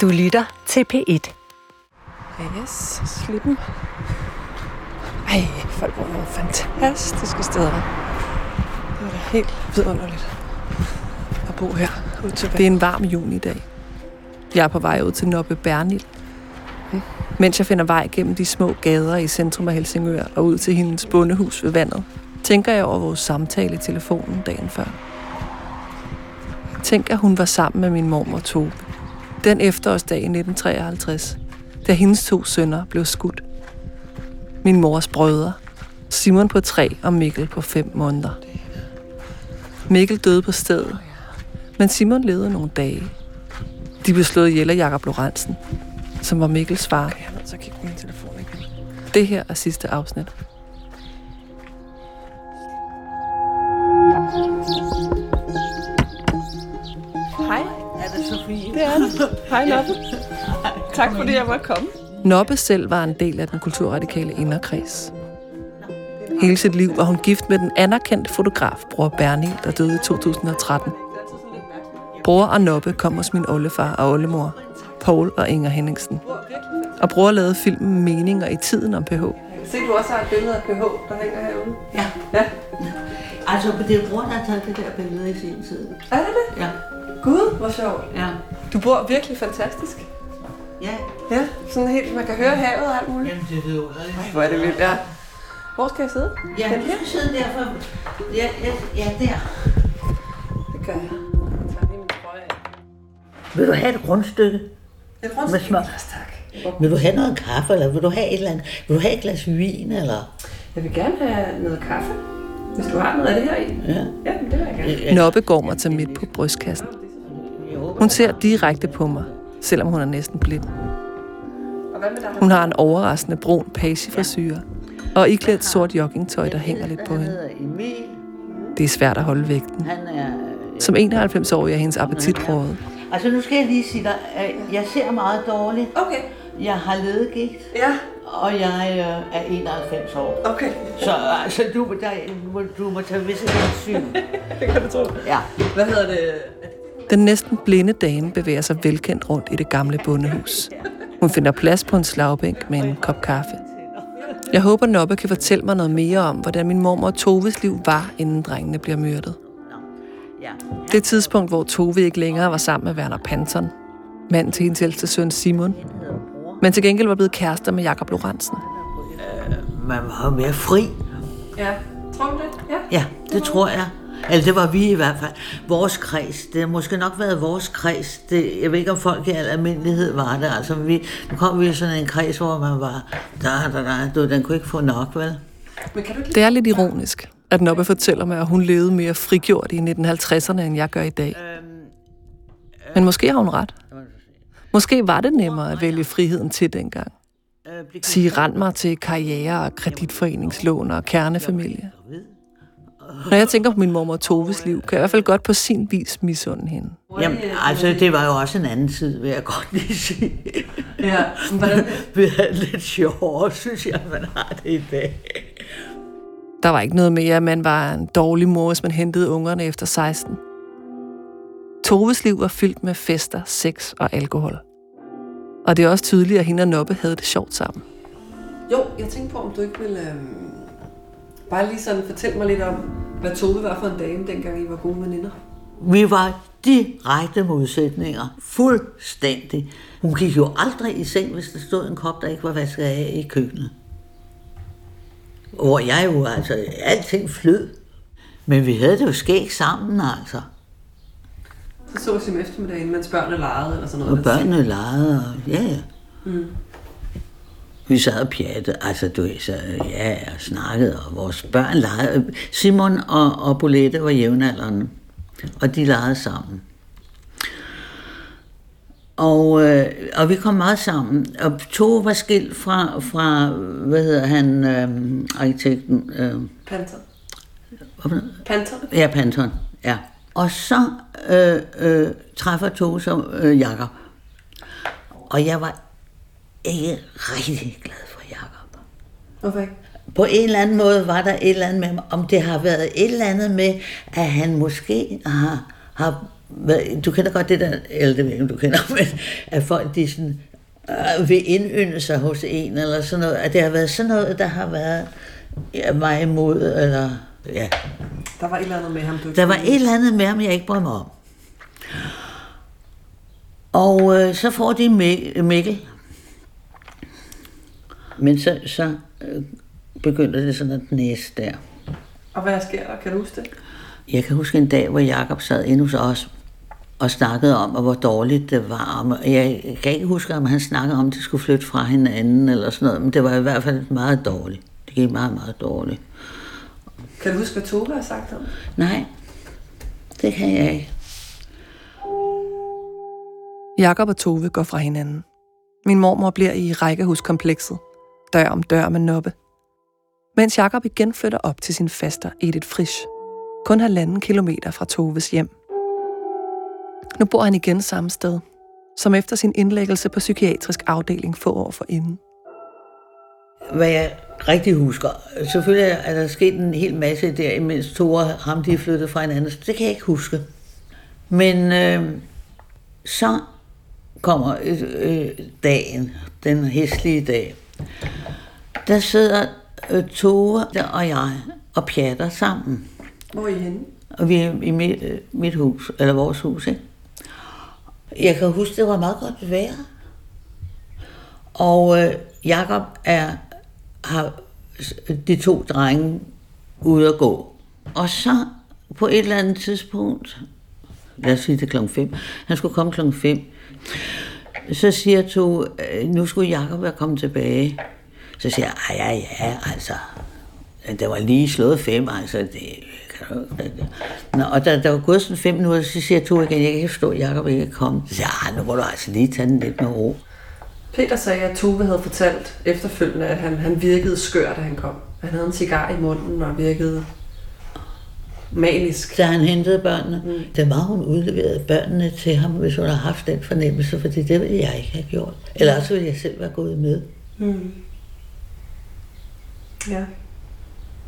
Du lytter til P1. Yes, slippen. Ej, folk bor nogle fantastiske steder. Det er da helt vidunderligt at bo her ud til Det er en varm junidag. Jeg er på vej ud til Nobbe Bernil. Mens jeg finder vej gennem de små gader i centrum af Helsingør og ud til hendes bondehus ved vandet, tænker jeg over vores samtale i telefonen dagen før. Tænk, at hun var sammen med min mormor Tobe. Den efterårsdag i 1953, da hendes to sønner blev skudt. Min mors brødre, Simon på tre og Mikkel på fem måneder. Mikkel døde på stedet, men Simon levede nogle dage. De blev slået ihjel af Jakob Lorentzen, som var Mikkels far. Okay, jeg er nødt til at kigge på min telefon igen. Det her er sidste afsnit. Hej, Nobbe. Tak fordi jeg måtte komme. Nobbe selv var en del af den kulturradikale inderkreds. Hele sit liv var hun gift med den anerkendte fotograf Bror Bernil, der døde i 2013. Bror og Nobbe kom hos min oldefar og oldemor, Paul og Inger Henningsen. Og bror lavede filmen Meninger i tiden om PH. Se, du også har et billede af PH, der hænger herude. Ja. Ja. Altså, det er bror, der har taget det der billede i sin tid. Er det det? Ja. Gud, hvor sjovt. Ja. Du bor virkelig fantastisk. Ja. Ja, sådan helt, man kan høre havet og alt muligt. Jamen, det er Ej, hvor er det vildt, ja. Hvor skal jeg sidde? Ja, Den du skal sidde der for... Ja, ja, ja, der. Det gør jeg. Jeg tager lige min trøje af. Vil du have et rundstykke? Et Med smør. tak. Vil du have noget kaffe, eller vil du have et eller andet? Vil du have et glas vin, eller? Jeg vil gerne have noget kaffe, hvis du har noget af det her i. Ja. Ja, det vil jeg gerne. Nobbe går mig til midt på brystkassen. Hun ser direkte på mig, selvom hun er næsten blind. Hun har en overraskende brun pagefrisyre og iklædt sort joggingtøj, der hænger lidt på hende. Det er svært at holde vægten. Han er... Som 91-årig er hendes appetit rådet. Altså, nu skal jeg lige sige dig, at jeg ser meget dårligt. Okay. Jeg har ledegigt, Ja, og jeg øh, er 91 år. okay. Så altså, du, der, må, du må tage visse hensyn. Det kan du tro. Ja. Hvad hedder det? Den næsten blinde dame bevæger sig velkendt rundt i det gamle bondehus. Hun finder plads på en slagbænk med en kop kaffe. Jeg håber, Nobbe kan fortælle mig noget mere om, hvordan min mormor Toves liv var, inden drengene bliver myrdet. ja. Det tidspunkt, hvor Tove ikke længere var sammen med Werner Panton, mand til hendes ældste søn Simon, men til gengæld var blevet kærester med Jakob Lorentzen. Man var mere fri. Ja, tror du det? Ja. Ja, det tror jeg. Eller det var vi i hvert fald. Vores kreds. Det har måske nok været vores kreds. Det, jeg ved ikke, om folk i al almindelighed var det. Altså, vi, nu kom vi i sådan en kreds, hvor man var... Da, da, da, du, den kunne ikke få nok, vel? Det er lidt ironisk, at Nobbe fortæller mig, at hun levede mere frigjort i 1950'erne, end jeg gør i dag. Men måske har hun ret. Måske var det nemmere at vælge friheden til dengang. Sige rend mig til karriere og kreditforeningslån og kernefamilie. Når jeg tænker på min mormor Toves liv, kan jeg i hvert fald godt på sin vis misunde hende. Jamen, altså, det var jo også en anden tid, vil jeg godt lige sige. Ja, hvordan? Vi havde lidt sjovere, synes jeg, man har det i dag. Der var ikke noget med, at man var en dårlig mor, hvis man hentede ungerne efter 16. Toves liv var fyldt med fester, sex og alkohol. Og det er også tydeligt, at hende og Nobbe havde det sjovt sammen. Jo, jeg tænkte på, om du ikke ville øhm, bare lige sådan fortælle mig lidt om, hvad Tove var for en dame, dengang I var gode veninder. Vi var direkte modsætninger. Fuldstændig. Hun gik jo aldrig i seng, hvis der stod en kop, der ikke var vasket af i køkkenet. Hvor jeg jo, altså, alting flød. Men vi havde det jo skæg sammen, altså. Så så vi om eftermiddagen, mens børnene legede eller sådan noget. Og børnene legede, og ja, ja. Mm. Vi sad og pjatte, altså du ved, så ja, og snakkede, og vores børn legede. Simon og, og Bolette var jævnaldrende, og de legede sammen. Og, øh, og vi kom meget sammen. Og to var skilt fra, fra hvad hedder han, øh, arkitekten, øh, noget? Panter? Ja, Panton, ja. Og så øh, øh, træffer Tove som øh, Jakob. Og jeg var ikke rigtig glad for Jakob. Hvorfor ikke? På en eller anden måde var der et eller andet med, om det har været et eller andet med, at han måske har, har du kender godt det der, eller det ved jeg ikke, du kender, men at folk de sådan, øh, vil indynde sig hos en, eller sådan noget, at det har været sådan noget, der har været ja, mig imod, eller ja, Der var et eller andet med ham, du der var et eller andet med ham, jeg ikke brød mig om. Og øh, så får de Mik- Mikkel. Men så, så øh, begynder det sådan at næse der. Og hvad sker der? Kan du huske det? Jeg kan huske en dag, hvor Jakob sad inde hos os og snakkede om, hvor dårligt det var. Jeg kan ikke huske, om han snakkede om, at de skulle flytte fra hinanden eller sådan noget, men det var i hvert fald meget dårligt. Det gik meget, meget dårligt. Kan du huske, hvad Tove har sagt om? Nej, det kan jeg ikke. Jakob og Tove går fra hinanden. Min mormor bliver i rækkehuskomplekset, dør om dør med Noppe. Mens Jakob igen flytter op til sin faster Edith Frisch, kun halvanden kilometer fra Toves hjem. Nu bor han igen samme sted, som efter sin indlæggelse på psykiatrisk afdeling få år for inden. Hvad jeg rigtig husker, selvfølgelig er der sket en hel masse der, imens Tore og ham de er flyttet fra hinanden, så det kan jeg ikke huske. Men øh, så kommer øh, øh, dagen, den hæslige dag. Der sidder øh, Tore og jeg og pjatter sammen. Hvor er I henne? Og vi er i mit, øh, mit hus, eller vores hus, ikke? Jeg kan huske, det var meget godt vejr. Og øh, Jakob er, har de to drenge ude at gå. Og så på et eller andet tidspunkt, lad os sige det klokken 5, han skulle komme klokken 5, så siger to, øh, nu skulle Jakob være kommet tilbage. Så siger jeg, ja, ja, altså, det var lige slået fem, altså, det Nå, og da der var gået sådan fem minutter, så siger to igen, jeg kan ikke forstå, at Jacob ikke er kommet. Så siger jeg, nu må du altså lige tage den lidt med ro. Peter sagde, at Tove havde fortalt efterfølgende, at han, han virkede skør, da han kom. Han havde en cigar i munden og virkede manisk. Da han hentede børnene, mm. det var hun udleverede børnene til ham, hvis hun har haft den fornemmelse, fordi det ville jeg ikke have gjort. Eller også ville jeg selv være gået med. Mm. Ja.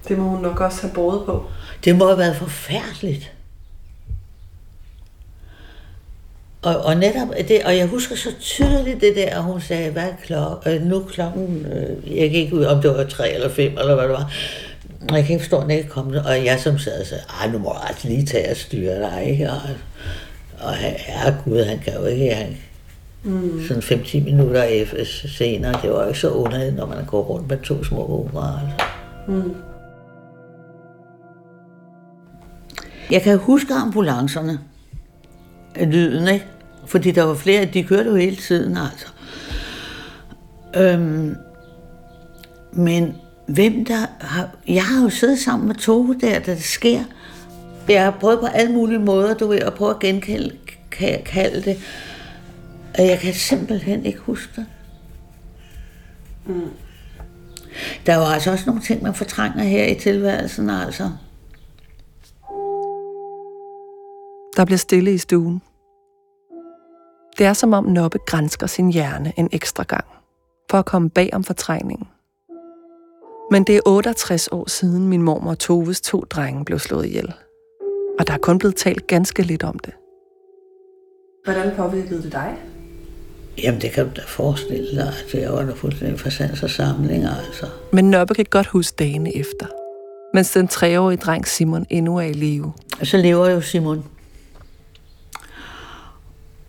Det må hun nok også have båret på. Det må have været forfærdeligt. Og, og netop det, og jeg husker så tydeligt det der, at hun sagde, hvad er klokken? Øh, nu er klokken, øh, jeg kan ikke ud, om det var tre eller fem, eller hvad det var. Og jeg kan ikke forstå, at den ikke kom, og jeg som sad og sagde, ej, nu må du altså lige tage og styre dig, ikke? Og, og herre Gud, han kan jo ikke, han, mm. sådan 5-10 minutter efter senere, det var jo ikke så underligt, når man går rundt med to små unger, altså. Mm. Jeg kan huske ambulancerne. Lyden, ikke? Fordi der var flere, de kørte jo hele tiden, altså. Øhm, men hvem der har... Jeg har jo siddet sammen med Tove der, da det sker. Jeg har prøvet på alle mulige måder, du ved, at prøve at genkalde ka- kalde det. Og jeg kan simpelthen ikke huske det. Mm. Der var altså også nogle ting, man fortrænger her i tilværelsen, altså. Der bliver stille i stuen. Det er som om Noppe grænsker sin hjerne en ekstra gang, for at komme bag om fortrængningen. Men det er 68 år siden min mormor Toves to drenge blev slået ihjel. Og der er kun blevet talt ganske lidt om det. Hvordan påvirkede det dig? Jamen, det kan du da forestille dig, at jeg var da fuldstændig for sans og samlinger, altså. Men Noppe kan godt huske dagene efter. Mens den treårige dreng Simon endnu er i live. Så lever jo Simon.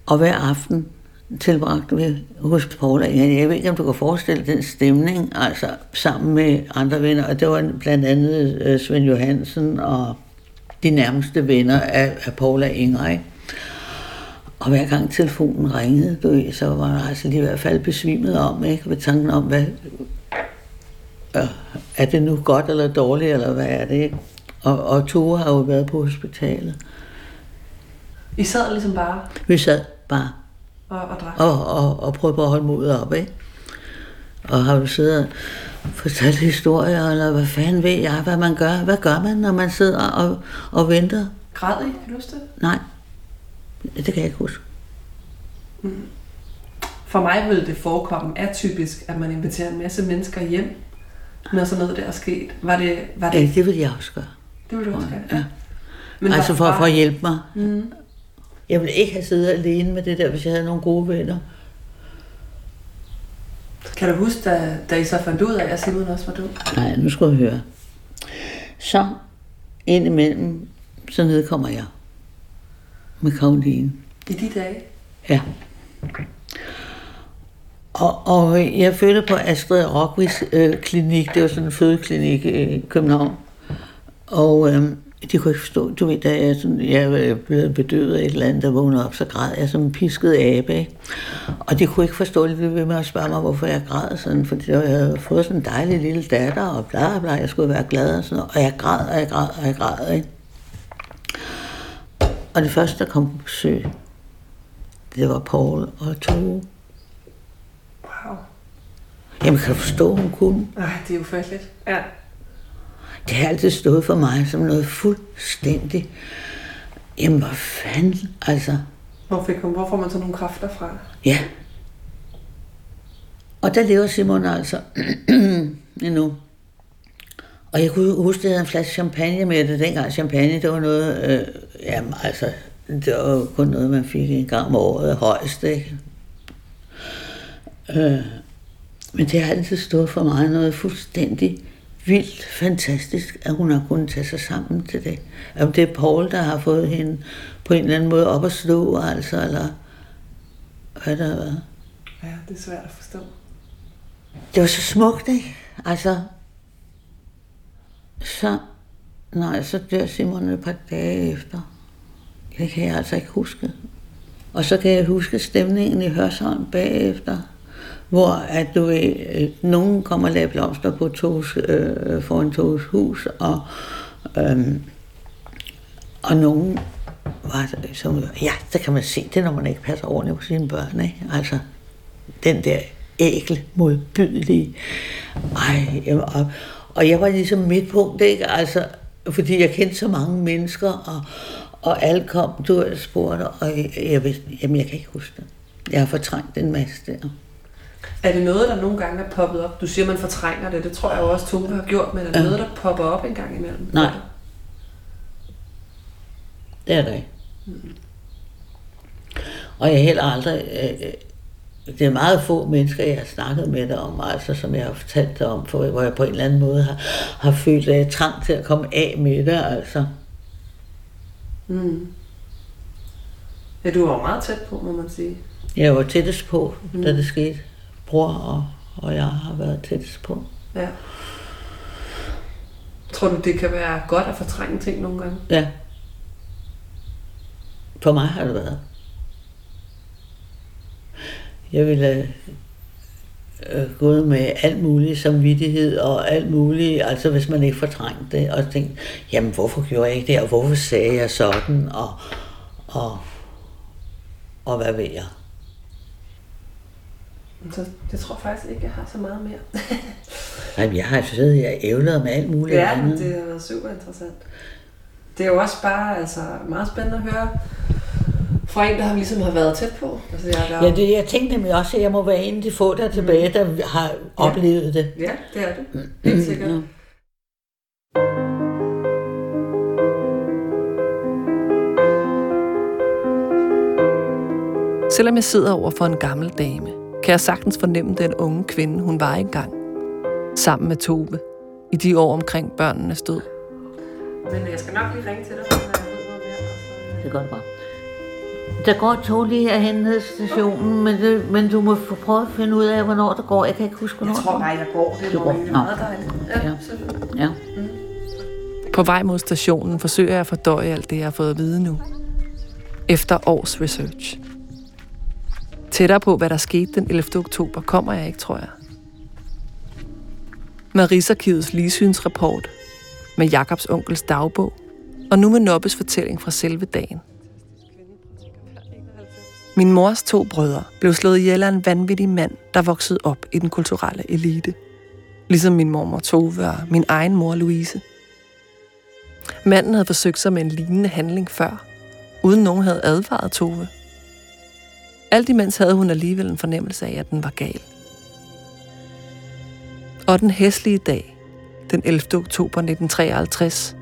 Og hver aften tilbragte vi hos Paula. Jeg ved ikke, om du kan forestille den stemning, altså sammen med andre venner. Og det var blandt andet øh, Svend Johansen og de nærmeste venner af, af Paula Inger, ikke? Og hver gang telefonen ringede, du så var der altså lige i hvert fald besvimet om, ikke? Ved tanken om, hvad, øh, er det nu godt eller dårligt, eller hvad er det, ikke? Og, og Tove har jo været på hospitalet. I sad ligesom bare Vi sad bare og, og drak. og, og, og prøvede på at holde modet op, ikke? Og har du siddet og fortalt historier, eller hvad fanden ved jeg, hvad man gør? Hvad gør man, når man sidder og, og venter? Græd I? Kan du huske det? Nej, det kan jeg ikke huske. For mig ville det forekomme atypisk, at man inviterer en masse mennesker hjem, når sådan noget der er sket. Var det, var det, Ja, det vil jeg også gøre. det ville du også gøre? Ja. Men altså for, for at hjælpe mig. Mm. Jeg ville ikke have siddet alene med det der, hvis jeg havde nogle gode venner. Kan du huske, da, da I så fandt ud af, at Simon også var død? Nej, nu skal jeg høre. Så indimellem, så nedkommer jeg med Karoline. I de dage? Ja. Og, og jeg fødte på Astrid Rockvis øh, klinik, det var sådan en fødeklinik i København. Og øh, de kunne ikke forstå, du ved, da jeg, sådan, jeg blev bedøvet af et eller andet, der vågnede op, så græd jeg som en pisket abe. Ikke? Og de kunne ikke forstå det, de ved med at spørge mig, hvorfor jeg græd sådan, fordi jeg havde fået sådan en dejlig lille datter, og bla bla, jeg skulle være glad og sådan noget. Og jeg græd, og jeg græd, og jeg græd, ikke? Og det første, der kom på besøg, det var Paul og Tove. Wow. Jamen, kan du forstå, hun kunne? Nej, det er ufatteligt. Ja. Det har altid stået for mig som noget fuldstændig... Jamen, hvor fanden, altså... Hvor, fik hun, hvor får man så nogle kræfter fra? Ja. Og der lever Simon altså endnu. Og jeg kunne huske, at jeg havde en flaske champagne med det. Dengang champagne, det var noget... Øh, jamen, altså, det var kun noget, man fik en gang om året højst, ikke? Øh, men det har altid stået for mig noget fuldstændig vildt fantastisk, at hun har kunnet tage sig sammen til det. Om det er Paul, der har fået hende på en eller anden måde op at slå, altså, eller hvad der har været. Ja, det er svært at forstå. Det var så smukt, ikke? Altså, så, nej, så dør Simon et par dage efter. Det kan jeg altså ikke huske. Og så kan jeg huske stemningen i Hørsholm bagefter, hvor at du ved, øh, nogen kommer og lagde blomster på tos, øh, foran Toges hus, og, øh, og nogen var som, ja, der kan man se det, når man ikke passer ordentligt på sine børn, ikke? Altså, den der ægle, modbydelige, ej, jamen, og, og jeg var ligesom midt på ikke? Altså, fordi jeg kendte så mange mennesker, og, og alle kom, du har spurgt, og jeg, jeg vidste, jamen jeg kan ikke huske det. Jeg har fortrængt en masse der. Er det noget, der nogle gange er poppet op? Du siger, man fortrænger det. Det tror jeg jo også, Tove har gjort, men er det Ja. noget, der popper op en gang imellem? Nej. Det er der ikke. Og jeg heller aldrig... Øh, det er meget få mennesker, jeg har snakket med dig om, altså som jeg har fortalt dig om, for, hvor jeg på en eller anden måde har, har følt uh, trang til at komme af med det, altså. Mm. Ja, du var meget tæt på, må man sige. Jeg var tættest på, mm. da det skete. Bror og, og jeg har været tættest på. Ja. Tror du, det kan være godt at fortrænge ting nogle gange? Ja. For mig har det været. Jeg ville øh, gået med alt muligt samvittighed og alt muligt, altså hvis man ikke fortrængte det, og tænkte, jamen hvorfor gjorde jeg ikke det, og hvorfor sagde jeg sådan, og, og, og hvad ved jeg. Så det tror jeg faktisk ikke, jeg har så meget mere. Jamen, jeg har siddet jeg ævlet med alt muligt ja, andet. det har været super interessant. Det er jo også bare altså, meget spændende at høre fra en, der ligesom har været tæt på. Altså, jeg, der, Ja, det, jeg tænkte nemlig også, at jeg må være en af de få der tilbage, der har oplevet det. ja, det er det. Helt sikkert. Ja. Selvom jeg sidder over for en gammel dame, kan jeg sagtens fornemme den unge kvinde, hun var engang. Sammen med Tove. I de år omkring børnenes død. Men jeg skal nok lige ringe til dig, når jeg ved noget mere. Det er godt bare. Der går et tog lige herhen ned til stationen, men, det, men du må få prøve at finde ud af, hvornår der går. Jeg kan ikke huske, hvornår Jeg tror det bare, jeg går. Det er går. Nå. meget dejligt. Ja, Ja. går. Ja. På vej mod stationen forsøger jeg at fordøje alt det, jeg har fået at vide nu. Efter års research. Tættere på, hvad der skete den 11. oktober, kommer jeg ikke, tror jeg. Med Rigsarkivets ligesynsrapport, med Jakobs onkels dagbog, og nu med Nobbes fortælling fra selve dagen. Min mors to brødre blev slået ihjel af en vanvittig mand, der voksede op i den kulturelle elite. Ligesom min mormor Tove og min egen mor Louise. Manden havde forsøgt sig med en lignende handling før, uden nogen havde advaret Tove. Alt imens havde hun alligevel en fornemmelse af, at den var gal. Og den hæslige dag, den 11. oktober 1953,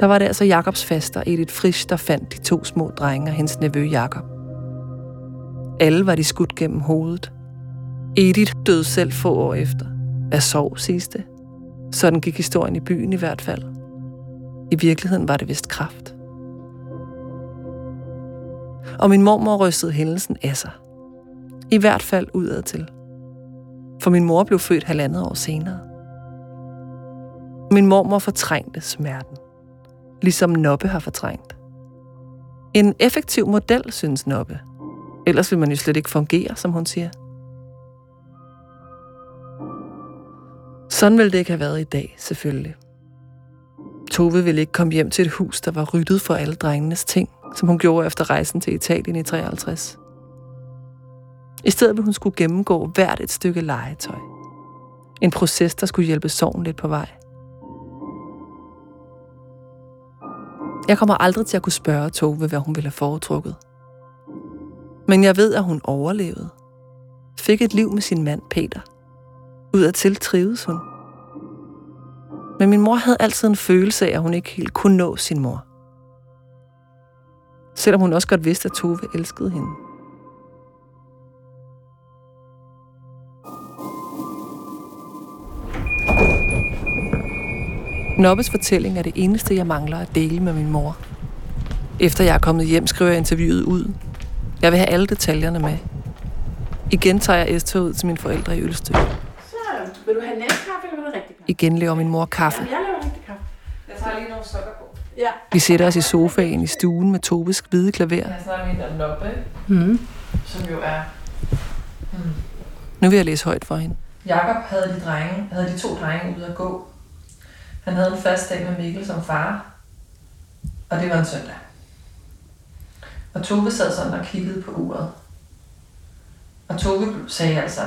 der var det altså Jakobs faster Edith Frisch, der fandt de to små drenge og hendes nevø Jakob. Alle var de skudt gennem hovedet. Edith døde selv få år efter. Af sorg, siges det. Sådan gik historien i byen i hvert fald. I virkeligheden var det vist kraft. Og min mormor rystede hændelsen af sig. I hvert fald udad til. For min mor blev født halvandet år senere. Min mormor fortrængte smerten. Ligesom Noppe har fortrængt. En effektiv model, synes Noppe. Ellers vil man jo slet ikke fungere, som hun siger. Sådan ville det ikke have været i dag, selvfølgelig. Tove ville ikke komme hjem til et hus, der var ryddet for alle drengenes ting, som hun gjorde efter rejsen til Italien i 53. I stedet ville hun skulle gennemgå hvert et stykke legetøj. En proces, der skulle hjælpe sorgen lidt på vej. Jeg kommer aldrig til at kunne spørge Tove, hvad hun ville have foretrukket. Men jeg ved, at hun overlevede. Fik et liv med sin mand Peter. Ud af til trives hun. Men min mor havde altid en følelse af, at hun ikke helt kunne nå sin mor. Selvom hun også godt vidste, at Tove elskede hende. Nobbes fortælling er det eneste, jeg mangler at dele med min mor. Efter jeg er kommet hjem, skriver jeg interviewet ud. Jeg vil have alle detaljerne med. Igen tager jeg s ud til mine forældre i Ølstø. Så vil du have næstkaffe, eller vil du rigtig kaffe? Igen laver min mor kaffe. Jeg Vi sætter os i sofaen i stuen med Tobes hvide klaver. Jeg snakker med en Nobbe, Mm. som jo er... Nu vil jeg læse højt for hende. Jakob havde de, drenge, havde de to drenge ude at gå. Han havde en fast dag med Mikkel som far, og det var en søndag. Og Tove sad sådan og kiggede på uret. Og Tove sagde altså,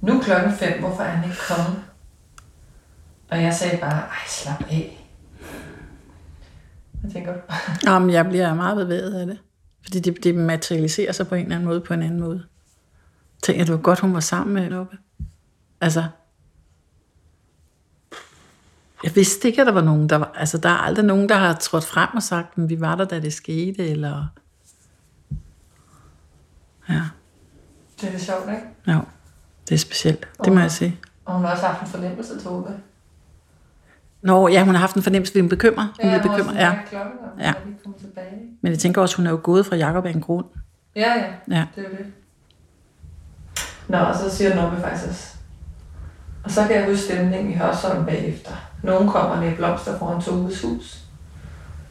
nu klokken fem, hvorfor er han ikke kommet? Og jeg sagde bare, ej slap af. Hvad tænker? Jamen, jeg bliver meget bevæget af det. Fordi det, det materialiserer sig på en eller anden måde, på en anden måde. Tænker du godt, hun var sammen med Loppe? Altså, jeg vidste ikke, at der var nogen, der var... Altså, der er aldrig nogen, der har trådt frem og sagt, at vi var der, da det skete, eller... Ja, Det er lidt sjovt, ikke? jo. Det er specielt, det må jeg sige. Og hun har også haft en fornemmelse, Tove. Nå, ja, hun har haft en fornemmelse, at hun bekymrer. Hun Ja, var bekymret, ja. "Hvad er klokken, Ja. Men jeg tænker også, hun er jo gået fra Jacob af en grund. Ja, ja. Ja. Det er jo det. Nå, og så siger Nobbe faktisk også. Og så kan jeg huske stemningen i Hørsholm bagefter. Nogen kommer med blomster foran Toves hus.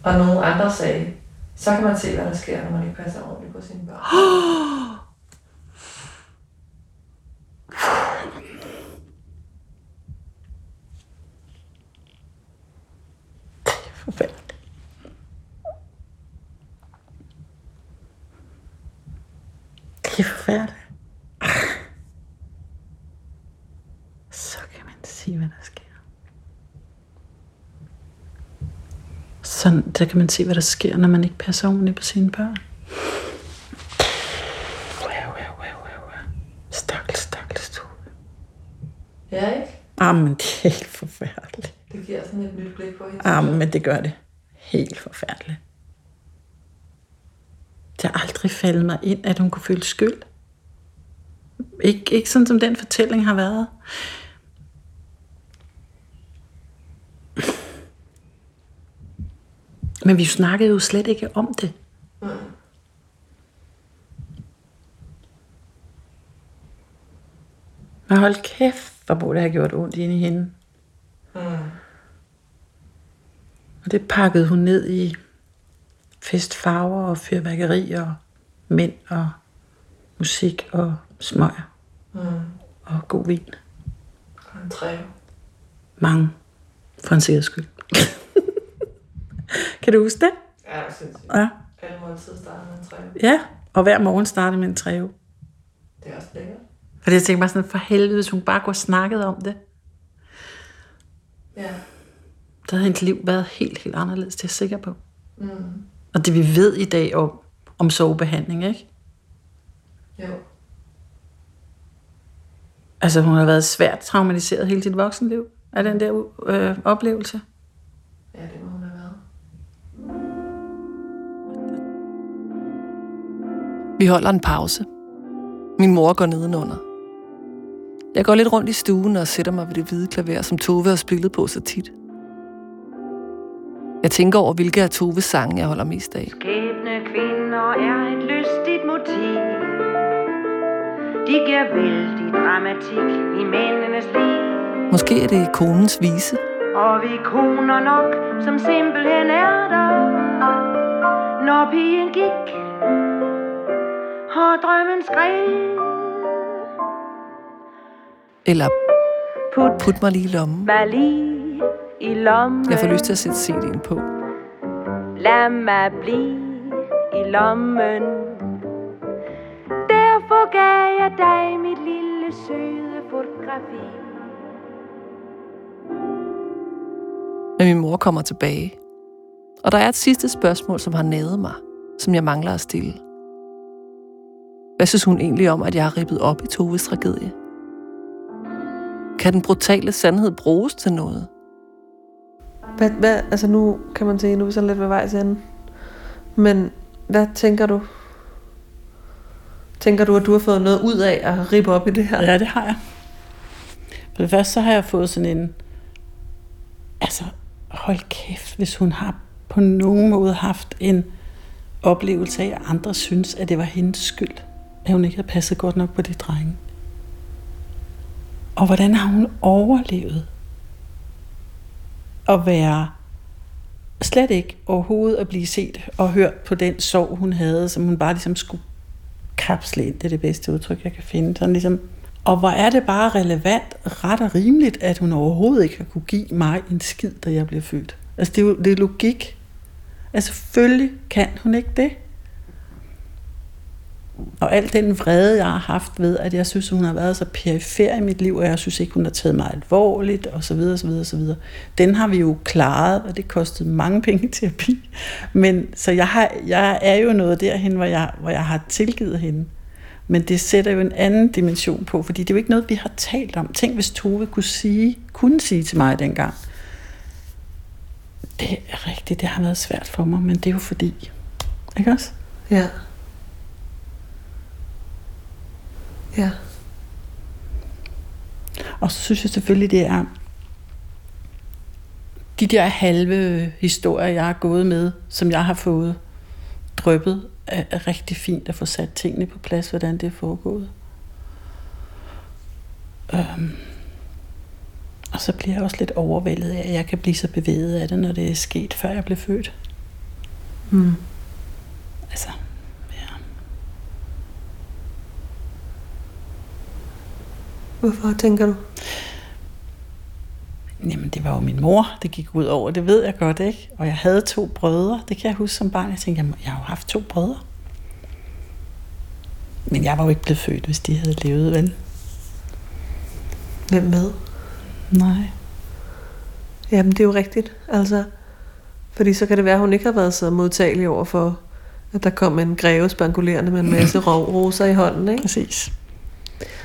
Og nogle andre sagde, så kan man se, hvad der sker, når man ikke passer ordentligt på sine børn. Forfærdeligt. Det er forfærdeligt. Så kan man sige, hvad der sker. Sådan, der kan man se, hvad der sker, når man ikke passer ordentligt på sine børn. Wow, wow, wow, wow, wow. Stakkels, stakkels Tove. Ja, ikke? Jamen, det er helt forfærdeligt. Det giver sådan et nyt blik på hende. Jamen, men det gør det. Helt forfærdeligt. Aldrig faldet mig ind, at hun kunne føle skyld. Ikke, ikke sådan, som den fortælling har været. Men vi snakkede jo slet ikke om det. Men hold kæft, hvor må det have gjort ondt inde i hende. Mm. Og det pakkede hun ned i festfarver og fyrværkeri og mænd og musik og smøger Mm. og god vin. Og en træve. Mange. For en sikkerheds skyld. kan du huske det? Ja, det sindssygt. Ja. Alle måltider starter med en træve. Ja, og hver morgen startede med en træve. Det er også lækkert. For jeg tænkte bare sådan, for helvede, hvis hun bare kunne have snakket om det. Ja. Så havde hendes liv været helt, helt anderledes, det er jeg sikker på. Mm. Og det vi ved i dag om, om sovebehandling, ikke? Jo. Altså, hun har været svært traumatiseret hele sit voksenliv af den der øh, oplevelse. Ja, det må hun have været. Vi holder en pause. Min mor går nedenunder. Jeg går lidt rundt i stuen og sætter mig ved det hvide klaver, som Tove har spillet på så tit. Jeg tænker over, hvilke af Toves sange jeg holder mest af. Skæbne kvinder er et lystigt motiv. De giver vældig dramatik i mændenes liv. Måske er det konens vise. Og vi koner nok, som simpelthen er der. Når pigen gik, og drømmen skrev. Eller Put put mig lige i lommen. lige i lommen. Jeg får lyst til at sætte CD'en på. Lad mig blive i lommen. Derfor gav jeg dig mit lille søde fotografi. Men min mor kommer tilbage. Og der er et sidste spørgsmål, som har naget mig, som jeg mangler at stille. Hvad synes hun egentlig om, at jeg har rippet op i Toves tragedie? Kan den brutale sandhed bruges til noget? Hvad, hvad, altså nu kan man sige, nu er vi sådan lidt ved vejs ende. Men hvad tænker du? Tænker du, at du har fået noget ud af at rippe op i det her? Ja, det har jeg. For det første, så har jeg fået sådan en... Altså, hold kæft, hvis hun har på nogen måde haft en oplevelse af, at andre synes, at det var hendes skyld, at hun ikke havde passet godt nok på de drenge. Og hvordan har hun overlevet at være slet ikke overhovedet at blive set og hørt på den sorg, hun havde, som hun bare ligesom skulle kapsle ind. Det er det bedste udtryk, jeg kan finde. Sådan ligesom, og hvor er det bare relevant, ret og rimeligt, at hun overhovedet ikke har kunne give mig en skid, da jeg blev født. Altså det er jo det er logik. Altså selvfølgelig kan hun ikke det. Og al den vrede, jeg har haft ved, at jeg synes, hun har været så perifer i mit liv, og jeg synes ikke, hun har taget mig alvorligt, og så videre, så videre, så videre. Den har vi jo klaret, og det kostede mange penge i terapi. Men så jeg, har, jeg er jo noget derhen, hvor jeg, hvor jeg har tilgivet hende. Men det sætter jo en anden dimension på, fordi det er jo ikke noget, vi har talt om. Tænk, hvis Tove kunne sige, kunne sige til mig dengang, det er rigtigt, det har været svært for mig, men det er jo fordi. Ikke også? Ja. Ja. Og så synes jeg selvfølgelig, det er de der halve historier, jeg har gået med, som jeg har fået drøbet, er, rigtig fint at få sat tingene på plads, hvordan det er foregået. Øhm. Og så bliver jeg også lidt overvældet af, at jeg kan blive så bevæget af det, når det er sket, før jeg blev født. Mm. Altså, Hvorfor tænker du? Jamen, det var jo min mor, det gik ud over. Det ved jeg godt, ikke? Og jeg havde to brødre. Det kan jeg huske som barn. Jeg tænkte, jamen, jeg har jo haft to brødre. Men jeg var jo ikke blevet født, hvis de havde levet, vel? Hvem med? Nej. Jamen, det er jo rigtigt. Altså, fordi så kan det være, at hun ikke har været så modtagelig over for, at der kom en greve spankulerende med en masse rov roser i hånden, ikke? Præcis.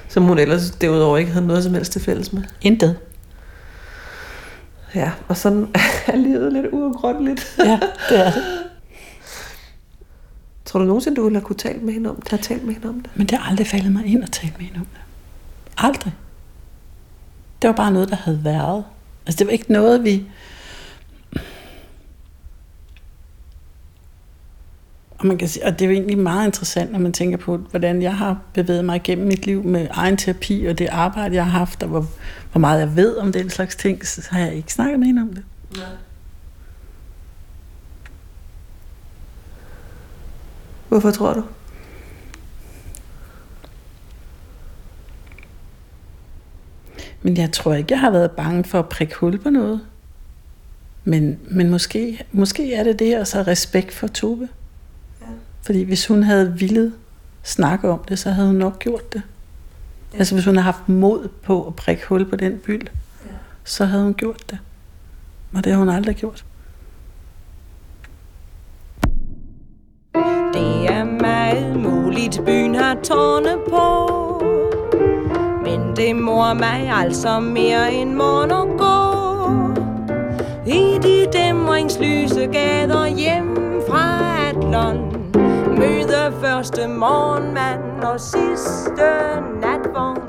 Som hun ellers derudover ikke havde noget som helst til fælles med. Intet. Ja, og sådan er livet lidt uafgrundeligt. Ja, det er det. Tror du nogensinde, du ville have kunne tale med hende om det? Have talt med hende om det? Men det har aldrig faldet mig ind at tale med hende om det. Aldrig. Det var bare noget, der havde været. Altså, det var ikke noget, vi... Og, man kan sige, og det er jo egentlig meget interessant, når man tænker på, hvordan jeg har bevæget mig igennem mit liv med egen terapi og det arbejde, jeg har haft, og hvor, hvor meget jeg ved om den slags ting, så har jeg ikke snakket med hende om det. Nej. Hvorfor tror du? Men jeg tror ikke, jeg har været bange for at prikke hul på noget. Men, men måske, måske er det det, og så respekt for Tove. Fordi hvis hun havde villet snakke om det, så havde hun nok gjort det. Ja. Altså hvis hun havde haft mod på at prikke hul på den byld, Ja. så havde hun gjort det. Og det har hun aldrig gjort. Det er meget muligt, byen har tårne på. Men det mor mig altså mere end morgen at gå. I de dæmringslyse gader fra første morgenmand og sidste natvogn.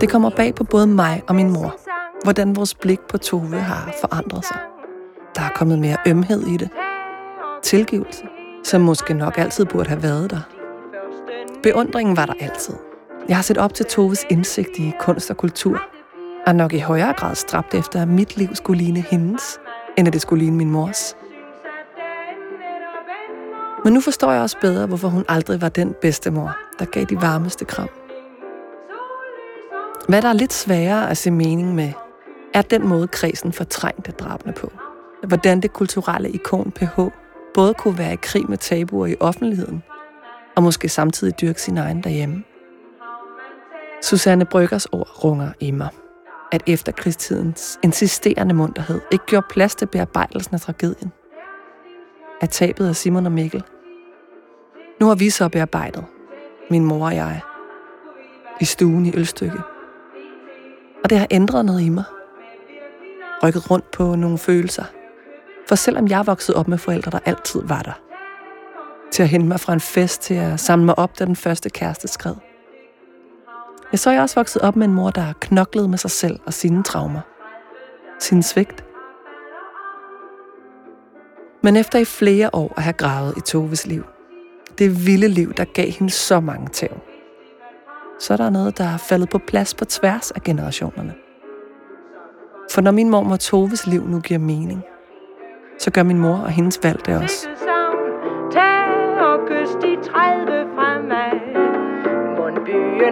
Det kommer bag på både mig og min mor, hvordan vores blik på Tove har forandret sig. Der er kommet mere ømhed i det. Tilgivelse, som måske nok altid burde have været der. Beundringen var der altid. Jeg har set op til Toves indsigt i kunst og kultur, og nok i højere grad stræbt efter, at mit liv skulle ligne hendes, end at det skulle ligne min mors. Men nu forstår jeg også bedre, hvorfor hun aldrig var den bedste mor, der gav de varmeste kram. Hvad der er lidt sværere at se mening med, er den måde, kredsen fortrængte drabene på. Hvordan det kulturelle ikon PH både kunne være i krig med tabuer i offentligheden, og måske samtidig dyrke sin egen derhjemme. Susanne Bryggers ord runger i mig, at efterkrigstidens insisterende munterhed ikke gjorde plads til bearbejdelsen af tragedien af tabet af Simon og Mikkel. Nu har vi så bearbejdet, min mor og jeg, i stuen i Ølstykke. Og det har ændret noget i mig. Rykket rundt på nogle følelser. For selvom jeg voksede op med forældre, der altid var der. Til at hente mig fra en fest, til at samle mig op, da den første kæreste skred. Jeg så er jeg også vokset op med en mor, der knoklede med sig selv og sine traumer. Sin svigt. Men efter i flere år at have gravet i Toves liv, det vilde liv, der gav hende så mange tæv, så er der noget, der er faldet på plads på tværs af generationerne. For når min mor Toves liv nu giver mening, så gør min mor og hendes valg det også. Tag 30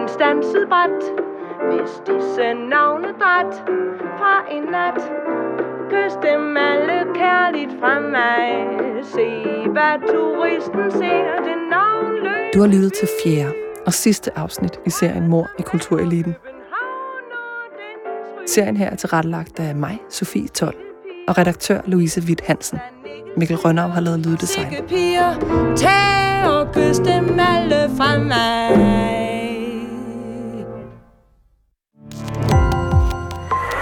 stansede bræt, hvis disse navne dræt fra en nat. Kys dem alle kærligt fra mig. Se hvad turisten ser, det navn løs. Du har lyttet til fjerde og sidste afsnit i serien Mor i Kultureliten. Serien her er tilrettelagt af mig, Sofie 12, og redaktør Louise Witt Hansen. Mikkel Rønnav har lavet lyddesign. Sikke piger, tag og kys dem alle fra mig.